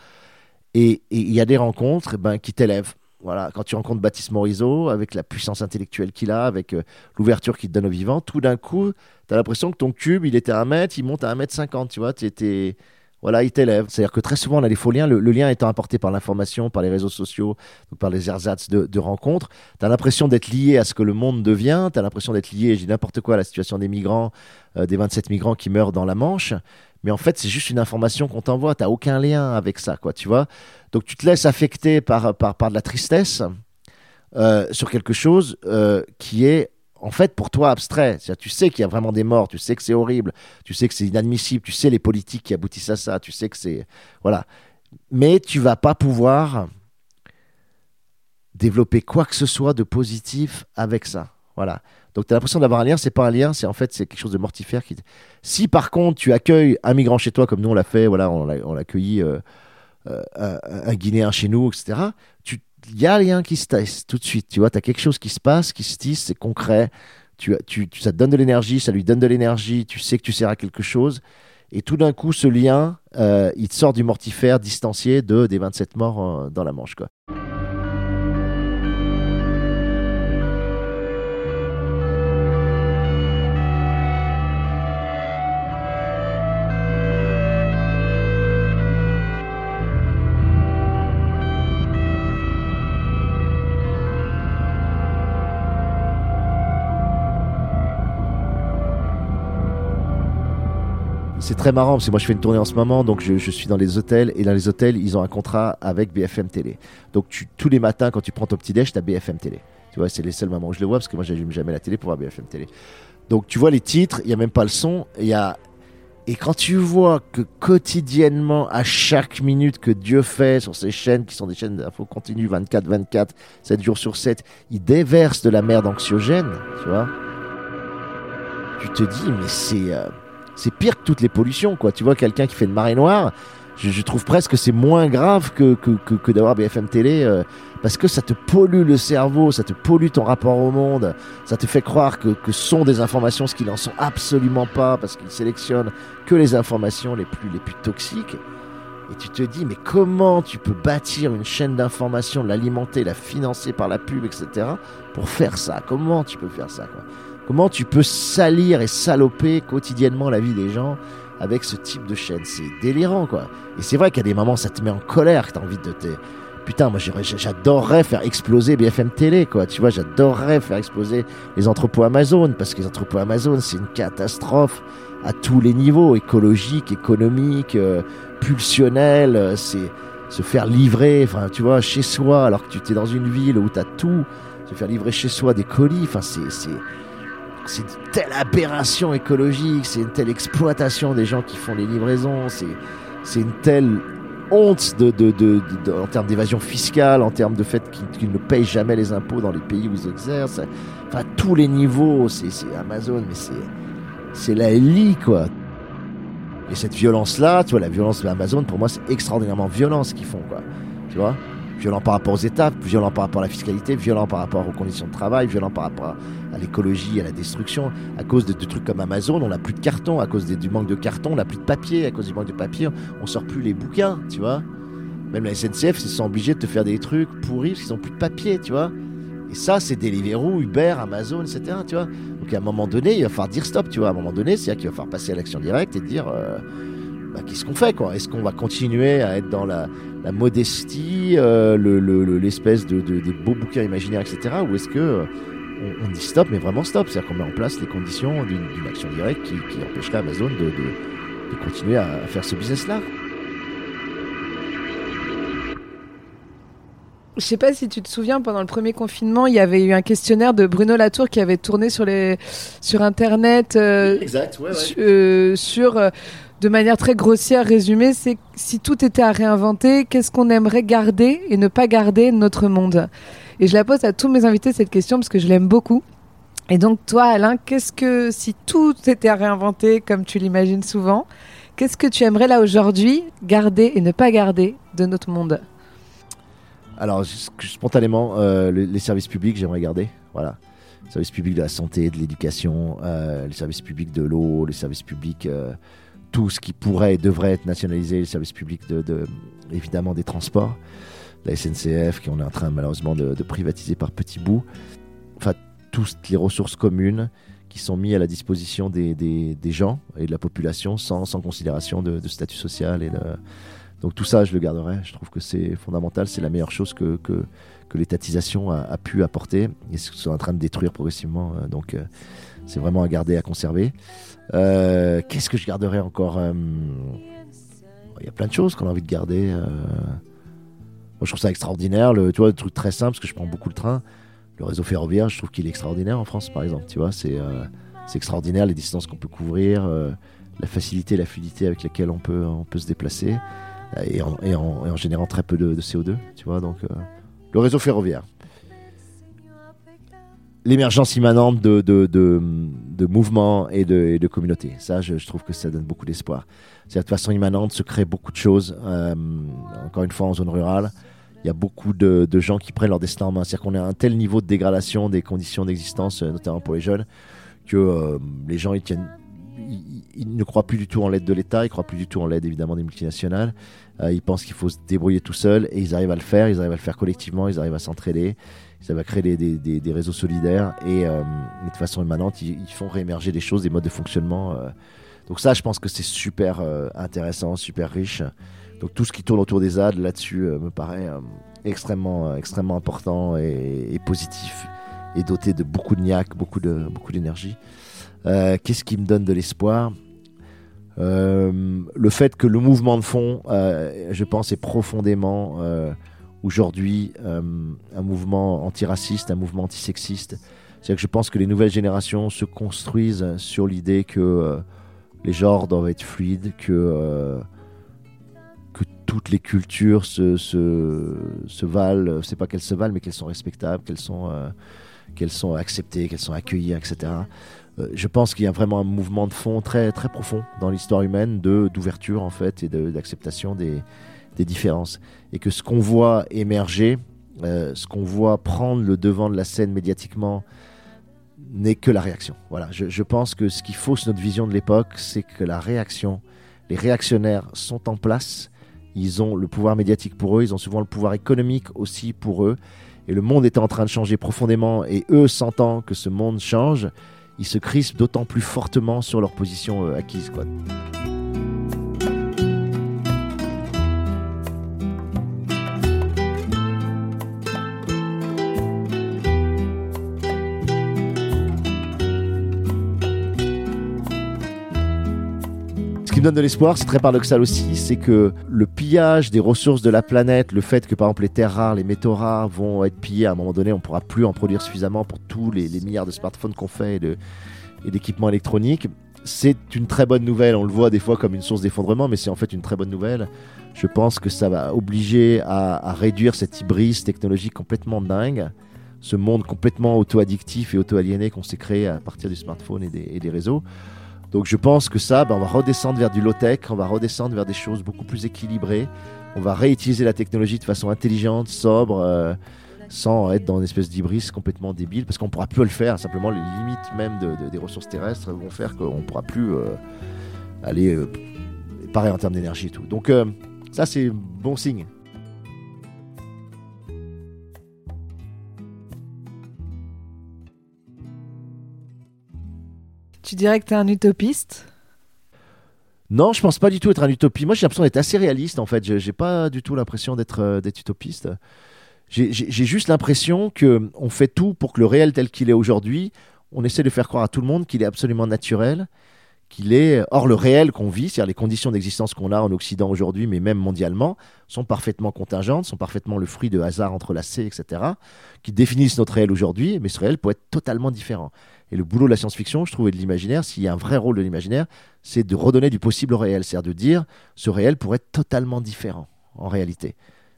Et il y a des rencontres eh ben, qui t'élèvent. Voilà, quand tu rencontres Baptiste Morisot, avec la puissance intellectuelle qu'il a, avec euh, l'ouverture qu'il te donne au vivant, tout d'un coup, tu as l'impression que ton cube, il était à un mètre, il monte à un mètre cinquante, tu vois. Tu étais voilà, il t'élève. C'est-à-dire que très souvent, on a les faux liens, le, lien étant apporté par l'information, par les réseaux sociaux, par les ersatz de, rencontres. Tu as l'impression d'être lié à ce que le monde devient, tu as l'impression d'être lié, je dis n'importe quoi, à la situation des migrants, euh, des 27 migrants qui meurent dans la Manche. Mais en fait, c'est juste une information qu'on t'envoie, tu aucun lien avec ça, quoi, tu vois. Donc tu te laisses affecter par, par, par de la tristesse euh, sur quelque chose euh, qui est en fait, pour toi, abstrait. Tu sais qu'il y a vraiment des morts, tu sais que c'est horrible, tu sais que c'est inadmissible, tu sais les politiques qui aboutissent à ça, tu sais que c'est. Voilà. Mais tu vas pas pouvoir développer quoi que ce soit de positif avec ça. Voilà. Donc tu as l'impression d'avoir un lien, c'est pas un lien, c'est en fait c'est quelque chose de mortifère. Qui... Si par contre tu accueilles un migrant chez toi, comme nous on l'a fait, voilà, on l'a accueilli euh, euh, un, un, Guinéen chez nous, etc., tu il y a rien qui se tisse tout de suite. Tu vois, tu as quelque chose qui se passe, qui se tisse, c'est concret. Tu, tu, ça te donne de l'énergie, ça lui donne de l'énergie, tu sais que tu sers à quelque chose. Et tout d'un coup, ce lien, euh, il te sort du mortifère distancié de, des 27 morts euh, dans la Manche. Quoi. C'est très marrant parce que moi je fais une tournée en ce moment, donc je, suis dans les hôtels et dans les hôtels ils ont un contrat avec BFM Télé. Donc tu, tous les matins quand tu prends ton petit déj, tu as BFM Télé. Tu vois, c'est les seuls moments où je le vois parce que moi j'allume jamais la télé pour voir BFM Télé. Donc tu vois les titres, il y a même pas le son, y a et quand tu vois que quotidiennement, à chaque minute que Dieu fait sur ces chaînes, qui sont des chaînes d'infos continues 24-24, 7 jours sur 7, il déverse de la merde anxiogène, tu vois, tu te dis, mais c'est. Euh, c'est pire que toutes les pollutions, quoi. Tu vois, quelqu'un qui fait une marée noire, je, trouve presque que c'est moins grave que, que, que, d'avoir BFM télé, euh, parce que ça te pollue le cerveau, ça te pollue ton rapport au monde, ça te fait croire que, que sont des informations, ce qu'ils n'en sont absolument pas, parce qu'ils sélectionnent que les informations les plus, les plus toxiques. Et tu te dis, mais comment tu peux bâtir une chaîne d'information, l'alimenter, la financer par la pub, etc., pour faire ça? Comment tu peux faire ça Comment tu peux salir et saloper quotidiennement la vie des gens avec ce type de chaîne? C'est délirant, quoi. Et c'est vrai qu'à des moments, ça te met en colère, que t'as envie de te... Putain, moi j'adorerais faire exploser BFM Télé, quoi. Tu vois, j'adorerais faire exploser les entrepôts Amazon, parce que les entrepôts Amazon, c'est une catastrophe à tous les niveaux, écologique, économique, euh, pulsionnel, euh, c'est se faire livrer, enfin, tu vois, chez soi, alors que tu t'es dans une ville où t'as tout, se faire livrer chez soi des colis, enfin, c'est c'est une telle aberration écologique, c'est une telle exploitation des gens qui font les livraisons, c'est une telle honte en termes d'évasion fiscale, en termes de fait qu'ils ne payent jamais les impôts dans les pays où ils exercent. Enfin, tous les niveaux, c'est Amazon, mais c'est la lie, quoi. Et cette violence-là, tu vois, la violence de Amazon, pour moi, c'est extraordinairement violent ce qu'ils font, quoi. Tu vois? Violent par rapport aux étapes, violent par rapport à la fiscalité, violent par rapport aux conditions de travail, violent par rapport à, l'écologie, à la destruction. À cause de, trucs comme Amazon, on n'a plus de carton. À cause du manque de carton, on n'a plus de papier. À cause du manque de papier, on sort plus les bouquins, tu vois. Même la SNCF, ils sont obligés de te faire des trucs pourris parce qu'ils n'ont plus de papier, tu vois. Et ça, c'est Deliveroo, Uber, Amazon, etc. Tu vois. Donc à un moment donné, il va falloir dire stop, tu vois. À un moment donné, c'est-à-dire qu'il va falloir passer à l'action directe et dire. Euh, bah, qu'est-ce qu'on fait quoi? Est-ce qu'on va continuer à être dans la, modestie, euh, l'espèce de, des beaux bouquins imaginaires, etc. Ou est-ce que euh, on, dit stop, mais vraiment stop? C'est-à-dire qu'on met en place les conditions d'une action directe qui, qui empêcherait Amazon de, continuer à, faire ce business-là. Je sais pas si tu te souviens, pendant le premier confinement, il y avait eu un questionnaire de Bruno Latour qui avait tourné sur les sur internet. Euh, exact, ouais, ouais. sur de manière très grossière résumée, c'est si tout était à réinventer, qu'est-ce qu'on aimerait garder et ne pas garder notre monde? Et je la pose à tous mes invités cette question parce que je l'aime beaucoup. Et donc toi, Alain, qu'est-ce que si tout était à réinventer comme tu l'imagines souvent, qu'est-ce que tu aimerais là aujourd'hui garder et ne pas garder de notre monde? Alors, spontanément, euh, le- les services publics, j'aimerais garder. Voilà. Les services publics de la santé, de l'éducation, euh, les services publics de l'eau, les services publics, euh, tout ce qui pourrait et devrait être nationalisé, les services publics de, de- évidemment des transports, la SNCF, qu'on est en train malheureusement de, privatiser par petits bouts. Enfin, toutes les ressources communes qui sont mises à la disposition des, des- gens et de la population sans, sans considération de, statut social. Et. Donc tout ça, je le garderai. Je trouve que c'est fondamental. C'est la meilleure chose que, que, l'étatisation a, a pu apporter et ce qu'ils sont en train de détruire progressivement. euh, Donc euh, c'est vraiment à garder, à conserver. Euh, Qu'est-ce que je garderai encore Euh, Il y a plein de choses qu'on a envie de garder. euh. Moi, je trouve ça extraordinaire. Le, tu vois, le truc très simple, parce que je prends beaucoup le train. Le réseau ferroviaire, je trouve qu'il est extraordinaire en France, par exemple. Tu vois, c'est euh, extraordinaire les distances qu'on peut couvrir, la facilité, la fluidité avec laquelle on peut, on peut se déplacer, et en, et en- et en générant très peu de, de CO2. Tu vois, donc euh, le réseau ferroviaire. L'émergence immanente de, de, de, mouvements et de, de communautés. Ça, je, trouve que ça donne beaucoup d'espoir. C'est-à-dire de façon immanente se créent beaucoup de choses. euh, encore une fois, en zone rurale, il y a beaucoup de, gens qui prennent leur destin en main. C'est-à-dire qu'on à un tel niveau de dégradation des conditions d'existence, euh, notamment pour les jeunes, que euh, les gens ils tiennent, ils, ne croient plus du tout en l'aide de l'État, ils croient plus du tout en l'aide évidemment des multinationales. Ils pensent qu'il faut se débrouiller tout seul et ils arrivent à le faire. Ils arrivent à le faire collectivement, ils arrivent à s'entraider, arrivent à créer des, des- réseaux solidaires et, euh, de façon immanente, ils, font réémerger des choses, des modes de fonctionnement. euh. Donc ça, je pense que c'est super euh, intéressant, super riche. Donc tout ce qui tourne autour des ZAD là-dessus me paraît extrêmement, extrêmement important et, positif et doté de beaucoup de niaque, beaucoup de beaucoup d'énergie. Qu'est-ce qui me donne de l'espoir? Le fait que le mouvement de fond, je pense, est profondément aujourd'hui euh, un mouvement antiraciste, un mouvement antisexiste. C'est-à-dire que je pense que les nouvelles générations se construisent sur l'idée que euh, les genres doivent être fluides, que euh, que toutes les cultures se, se, se valent, c'est pas qu'elles se valent, mais qu'elles sont respectables, qu'elles sont, qu'elles sont acceptées, qu'elles sont accueillies, etc. Je pense qu'il y a vraiment un mouvement de fond très, très profond dans l'histoire humaine de, d'ouverture en fait et d'acceptation des, des différences. Et que ce qu'on voit émerger, euh, ce qu'on voit prendre le devant de la scène médiatiquement, n'est que la réaction. Voilà, je, pense que ce qui fausse notre vision de l'époque, c'est que la réaction, les réactionnaires sont en place, ils ont le pouvoir médiatique pour eux, ils ont souvent le pouvoir économique aussi pour eux, et le monde est en train de changer profondément, et eux sentant que ce monde change, ils se crispent d'autant plus fortement sur leur position euh, acquise. Donne de l'espoir, c'est très paradoxal aussi, c'est que le pillage des ressources de la planète, le fait que par exemple les terres rares, les métaux rares vont être pillés à un moment donné, on ne pourra plus en produire suffisamment pour tous les, milliards de smartphones qu'on fait et d'équipements électroniques, c'est une très bonne nouvelle. On le voit des fois comme une source d'effondrement, mais c'est en fait une très bonne nouvelle. Je pense que ça va obliger à, réduire cette hybris technologique complètement dingue, ce monde complètement auto-addictif et auto-aliéné qu'on s'est créé à partir du smartphone et des réseaux. Donc je pense que ça, ben, on va redescendre vers du low-tech, on va redescendre vers des choses beaucoup plus équilibrées, on va réutiliser la technologie de façon intelligente, sobre, euh, sans être dans une espèce d'hybris complètement débile, parce qu'on ne pourra plus le faire, simplement les limites même de- de- des ressources terrestres vont faire qu'on ne pourra plus euh, aller, euh, en termes d'énergie et tout. Donc euh, ça c'est bon signe. Tu dirais que tu es un utopiste? Non, je pense pas du tout être un utopie. Moi, j'ai l'impression d'être assez réaliste, en fait. Je J'ai pas du tout l'impression d'être euh, utopiste. J'ai- juste l'impression que on fait tout pour que le réel tel qu'il est aujourd'hui, on essaie de faire croire à tout le monde qu'il est absolument naturel, qu'il est. Or, le réel qu'on vit, c'est-à-dire les conditions d'existence qu'on a en Occident aujourd'hui, mais même mondialement, sont parfaitement contingentes, sont parfaitement le fruit de hasards entrelacés, etc., qui définissent notre réel aujourd'hui, mais ce réel peut être totalement différent. Et le boulot de la science-fiction, je trouve, et de l'imaginaire, s'il y a un vrai rôle de l'imaginaire, c'est de redonner du possible au réel, c'est-à-dire de dire ce réel pourrait être totalement différent en réalité.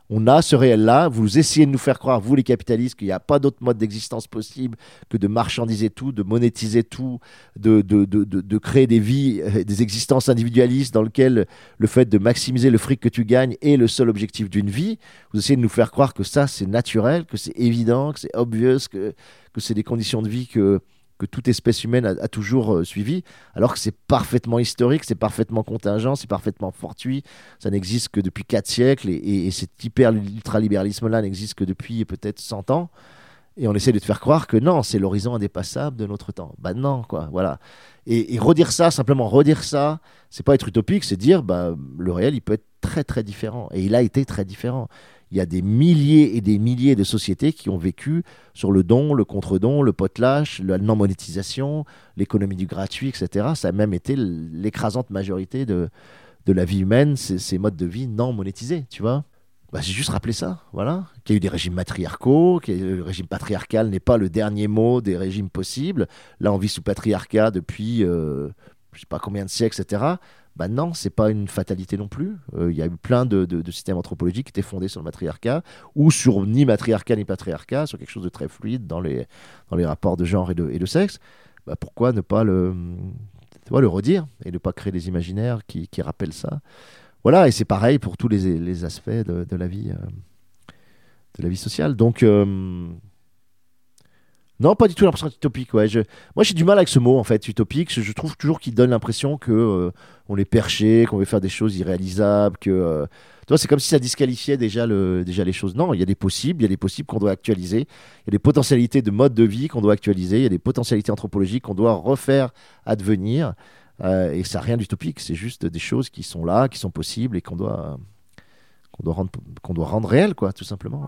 On a ce réel-là. Vous essayez de nous faire croire, vous les capitalistes, qu'il n'y a pas d'autre mode d'existence possible que de marchandiser tout, de monétiser tout, de, de, de, de, créer des vies, euh, des existences individualistes dans lesquelles le fait de maximiser le fric que tu gagnes est le seul objectif d'une vie. Vous essayez de nous faire croire que ça, c'est naturel, que c'est évident, que c'est obvious, que, que c'est des conditions de vie que que toute espèce humaine a, toujours euh, suivi, alors que c'est parfaitement historique, c'est parfaitement contingent, c'est parfaitement fortuit, ça n'existe que depuis 4 siècles, et, et- et cet hyper-ultralibéralisme-là n'existe que depuis peut-être 100 ans, et on essaie de te faire croire que non, c'est l'horizon indépassable de notre temps. Bah non, quoi, voilà. Et, et redire ça, simplement redire ça, c'est pas être utopique, c'est dire, bah, le réel, il peut être très très différent, et il a été très différent. Il y a des milliers et des milliers de sociétés qui ont vécu sur le don, le contre-don, le potlatch, la non-monétisation, l'économie du gratuit, etc. Ça a même été l'écrasante majorité de, de la vie humaine, ces, modes de vie non monétisés, tu vois. Bah, j'ai juste rappelé ça, voilà. Qu'il y a eu des régimes matriarcaux, que le régime patriarcal n'est pas le dernier mot des régimes possibles. Là, on vit sous patriarcat depuis, euh, je sais pas combien de siècles, etc. Bah non, c'est pas une fatalité non plus. Euh, Il y a eu plein de, systèmes anthropologiques qui étaient fondés sur le matriarcat, ou sur ni matriarcat ni patriarcat, sur quelque chose de très fluide dans les, dans les rapports de genre et de, sexe. Bah pourquoi ne pas le, le redire et ne pas créer des imaginaires qui, rappellent ça? Voilà, et c'est pareil pour tous les, aspects de, de la vie, euh, de la vie sociale. Donc, euh, non, pas du tout l'impression utopique. Moi, j'ai du mal avec ce mot, en fait, utopique. Je, trouve toujours qu'il donne l'impression que euh, on est perché, qu'on veut faire des choses irréalisables, que euh, tu vois, c'est comme si ça disqualifiait déjà, le, déjà les choses. Non, il y a des possibles, il y a des possibles qu'on doit actualiser, il y a des potentialités de mode de vie qu'on doit actualiser, il y a des potentialités anthropologiques qu'on doit refaire advenir. Euh, et ça n'a rien d'utopique, c'est juste des choses qui sont là, qui sont possibles et qu'on doit, rendre, réelles, quoi, tout simplement.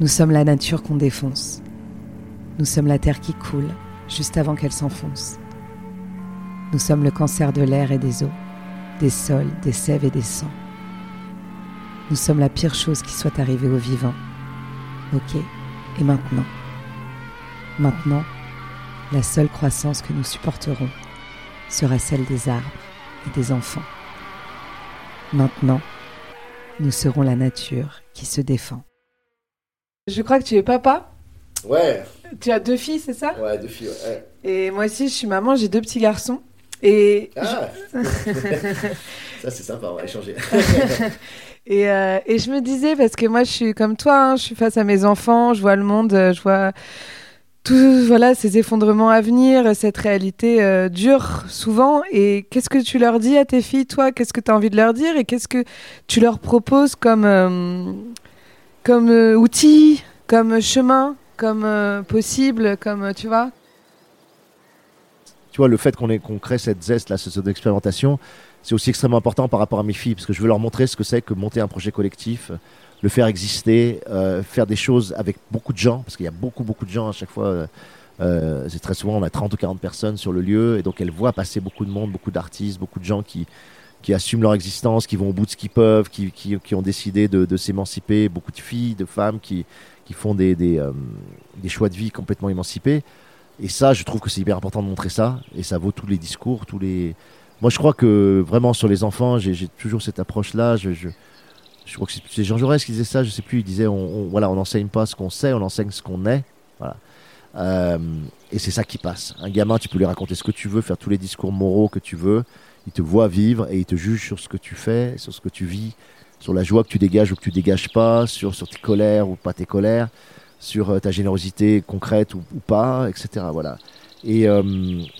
Nous sommes la nature qu'on défonce. Nous sommes la terre qui coule juste avant qu'elle s'enfonce. Nous sommes le cancer de l'air et des eaux, des sols, des sèves et des sangs. Nous sommes la pire chose qui soit arrivée aux vivants. Ok, et maintenant? Maintenant, la seule croissance que nous supporterons sera celle des arbres et des enfants. Maintenant, nous serons la nature qui se défend. Je crois que tu es papa. Ouais, Tu as deux filles, c'est ça? Ouais, deux filles, ouais. Et moi aussi, je suis maman, j'ai deux petits garçons. Et, Ah Ça, c'est sympa, on va échanger. et, euh, et je me disais, parce que moi, je suis comme toi, hein, je suis face à mes enfants, je vois le monde, euh, je vois tout, voilà, ces effondrements à venir, cette réalité euh, dure souvent. Et qu'est-ce que tu leur dis à tes filles, toi? Qu'est-ce que tu as envie de leur dire? Et qu'est-ce que tu leur proposes comme, euh, comme outil, comme chemin, comme euh, possible, comme, euh, tu vois tu vois, le fait qu'on qu'on crée cette zeste, là, cette expérimentation, c'est aussi extrêmement important par rapport à mes filles, parce que je veux leur montrer ce que c'est que monter un projet collectif, le faire exister, euh, faire des choses avec beaucoup de gens, parce qu'il y a beaucoup, beaucoup de gens à chaque fois. c'est très souvent, on a 30 ou 40 personnes sur le lieu, et donc elles voient passer beaucoup de monde, beaucoup d'artistes, beaucoup de gens qui, qui assument leur existence, qui vont au bout de ce qu'ils peuvent, qui, qui, ont décidé de s'émanciper, beaucoup de filles, de femmes qui, qui font des, euh, des choix de vie complètement émancipés. Et ça, je trouve que c'est hyper important de montrer ça. Et ça vaut tous les discours, tous les. Moi, je crois que vraiment sur les enfants, j'ai toujours cette approche-là. Je, je, je crois que c'est- Jean Jaurès qui disait ça. Je sais plus. Il disait, on, on- voilà, on n'enseigne pas ce qu'on sait, on enseigne ce qu'on est. Voilà. Euh, et c'est ça qui passe. Un gamin, tu peux lui raconter ce que tu veux, faire tous les discours moraux que tu veux. Il te voit vivre et il te juge sur ce que tu fais, sur ce que tu vis, sur la joie que tu dégages ou que tu dégages pas, sur, sur tes colères ou pas tes colères, sur euh, ta générosité concrète ou, pas, etc. Voilà. Et, euh,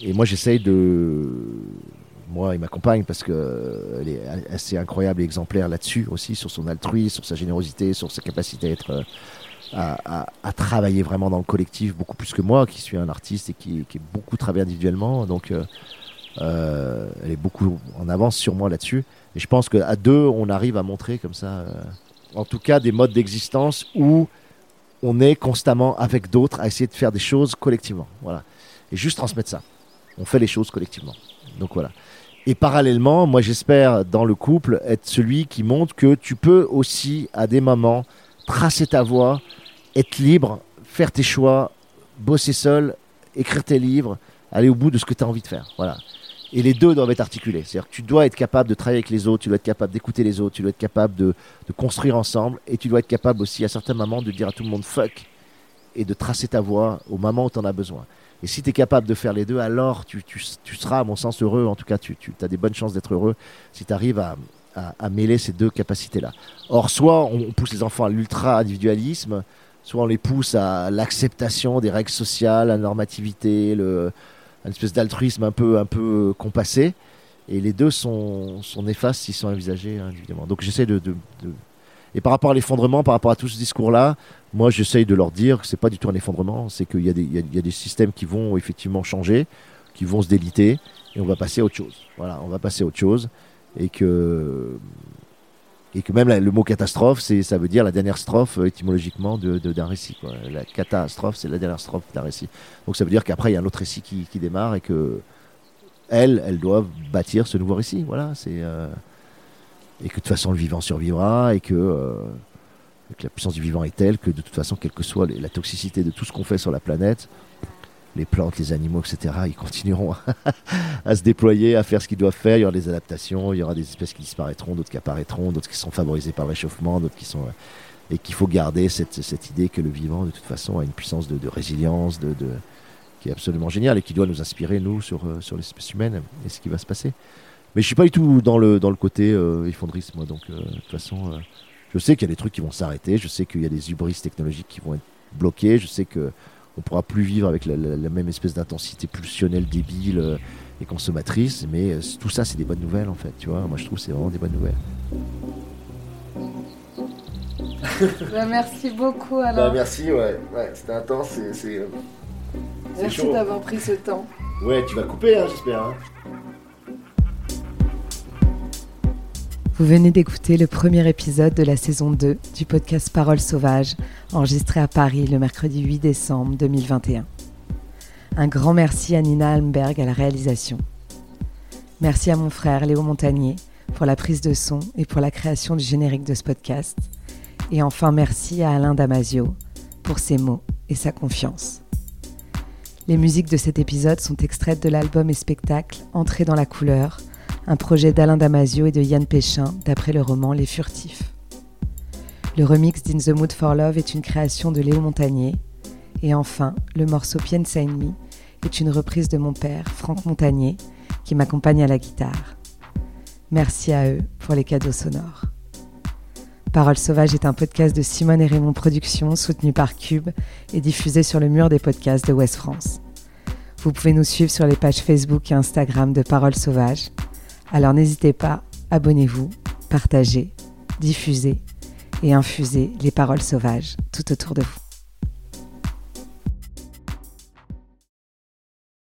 et moi, j'essaye de. Moi et ma compagne, parce qu'elle est assez incroyable et exemplaire là-dessus aussi, sur son altruisme, sur sa générosité, sur sa capacité à être. euh, À, à- travailler vraiment dans le collectif beaucoup plus que moi qui suis un artiste et qui, qui est beaucoup travaillé individuellement donc euh, euh, elle est beaucoup en avance sur moi là-dessus et je pense qu'à deux on arrive à montrer comme ça euh, en tout cas des modes d'existence où on est constamment avec d'autres à essayer de faire des choses collectivement. Voilà. Et juste transmettre ça. On fait les choses collectivement. Donc voilà. Et parallèlement, moi j'espère dans le couple être celui qui montre que tu peux aussi à des moments tracer ta voie, être libre, faire tes choix, bosser seul, écrire tes livres, aller au bout de ce que tu as envie de faire. Voilà. Et les deux doivent être articulés. C'est-à-dire que tu dois être capable de travailler avec les autres, tu dois être capable d'écouter les autres, tu dois être capable de, construire ensemble, et tu dois être capable aussi à certains moments de dire à tout le monde fuck et de tracer ta voie au moment où tu en as besoin. Et si tu es capable de faire les deux, alors tu, tu- tu seras, à mon sens, heureux. En tout cas, tu, tu as des bonnes chances d'être heureux si tu arrives à, à- à mêler ces deux capacités-là. Or, soit on pousse les enfants à l'ultra-individualisme, soit on les pousse à l'acceptation des règles sociales, la normativité, le, une espèce d'altruisme un peu, un peu compassé. Et les deux sont, sont néfastes s'ils sont envisagés individuellement. Donc j'essaie de, de- Et par rapport à l'effondrement, par rapport à tout ce discours-là, moi j'essaye de leur dire que c'est pas du tout un effondrement, c'est qu'il y, a y a des systèmes qui vont effectivement changer, qui vont se déliter, et on va passer à autre chose. Voilà, on va passer à autre chose. Et que, et que même le mot catastrophe, ça veut dire la dernière strophe euh, étymologiquement de, d'un récit. La catastrophe, c'est la dernière strophe d'un récit. Donc ça veut dire qu'après, il y a un autre récit qui, démarre et que elles, elles doivent bâtir ce nouveau récit. Voilà, euh, et que de toute façon le vivant survivra et que, euh, et que la puissance du vivant est telle que de toute façon, quelle que soit la toxicité de tout ce qu'on fait sur la planète, les plantes, les animaux, etc., ils continueront à se déployer, à faire ce qu'ils doivent faire. Il y aura des adaptations, il y aura des espèces qui disparaîtront, d'autres qui apparaîtront, d'autres qui sont favorisées par le réchauffement, d'autres qui sont euh, et qu'il faut garder cette, cette idée que le vivant, de toute façon, a une puissance de, résilience, de, qui est absolument géniale et qui doit nous inspirer, nous, sur, euh, sur l'espèce humaine et ce qui va se passer. Mais je suis pas du tout dans le, dans le côté euh, moi. Donc, euh, de toute façon, je sais qu'il y a des trucs qui vont s'arrêter. Je sais qu'il y a des hubris technologiques qui vont être bloqués. Je sais que on pourra plus vivre avec la, la- la même espèce d'intensité pulsionnelle débile euh, et consommatrice. Mais euh, tout ça, c'est des bonnes nouvelles, en fait. Tu vois, moi, je trouve que c'est vraiment des bonnes nouvelles. Bah, merci beaucoup Alain. merci, ouais, ouais c'était intense. C'est, euh, merci d'avoir pris ce temps. Ouais, tu vas couper, hein, j'espère. Vous venez d'écouter le premier épisode de la saison 2 du podcast Paroles sauvages, enregistré à Paris le mercredi 8 décembre 2021. Un grand merci à Nina Almberg à la réalisation. Merci à mon frère Léo Montagnier pour la prise de son et pour la création du générique de ce podcast. Et enfin merci à Alain Damasio pour ses mots et sa confiance. Les musiques de cet épisode sont extraites de l'album et spectacle Entrée dans la couleur, un projet d'Alain Damasio et de Yann Péchin d'après le roman Les Furtifs. Le remix d'In the Mood for Love est une création de Léo Montagnier. Et enfin, le morceau Piensa Me est une reprise de mon père, Franck Montagnier, qui m'accompagne à la guitare. Merci à eux pour les cadeaux sonores. Parole sauvage est un podcast de Simone et Raymond Productions soutenu par Cube et diffusé sur le mur des podcasts de West France. Vous pouvez nous suivre sur les pages Facebook et Instagram de Parole sauvage. Alors n'hésitez pas, abonnez-vous, partagez, diffusez et infusez les paroles sauvages tout autour de vous.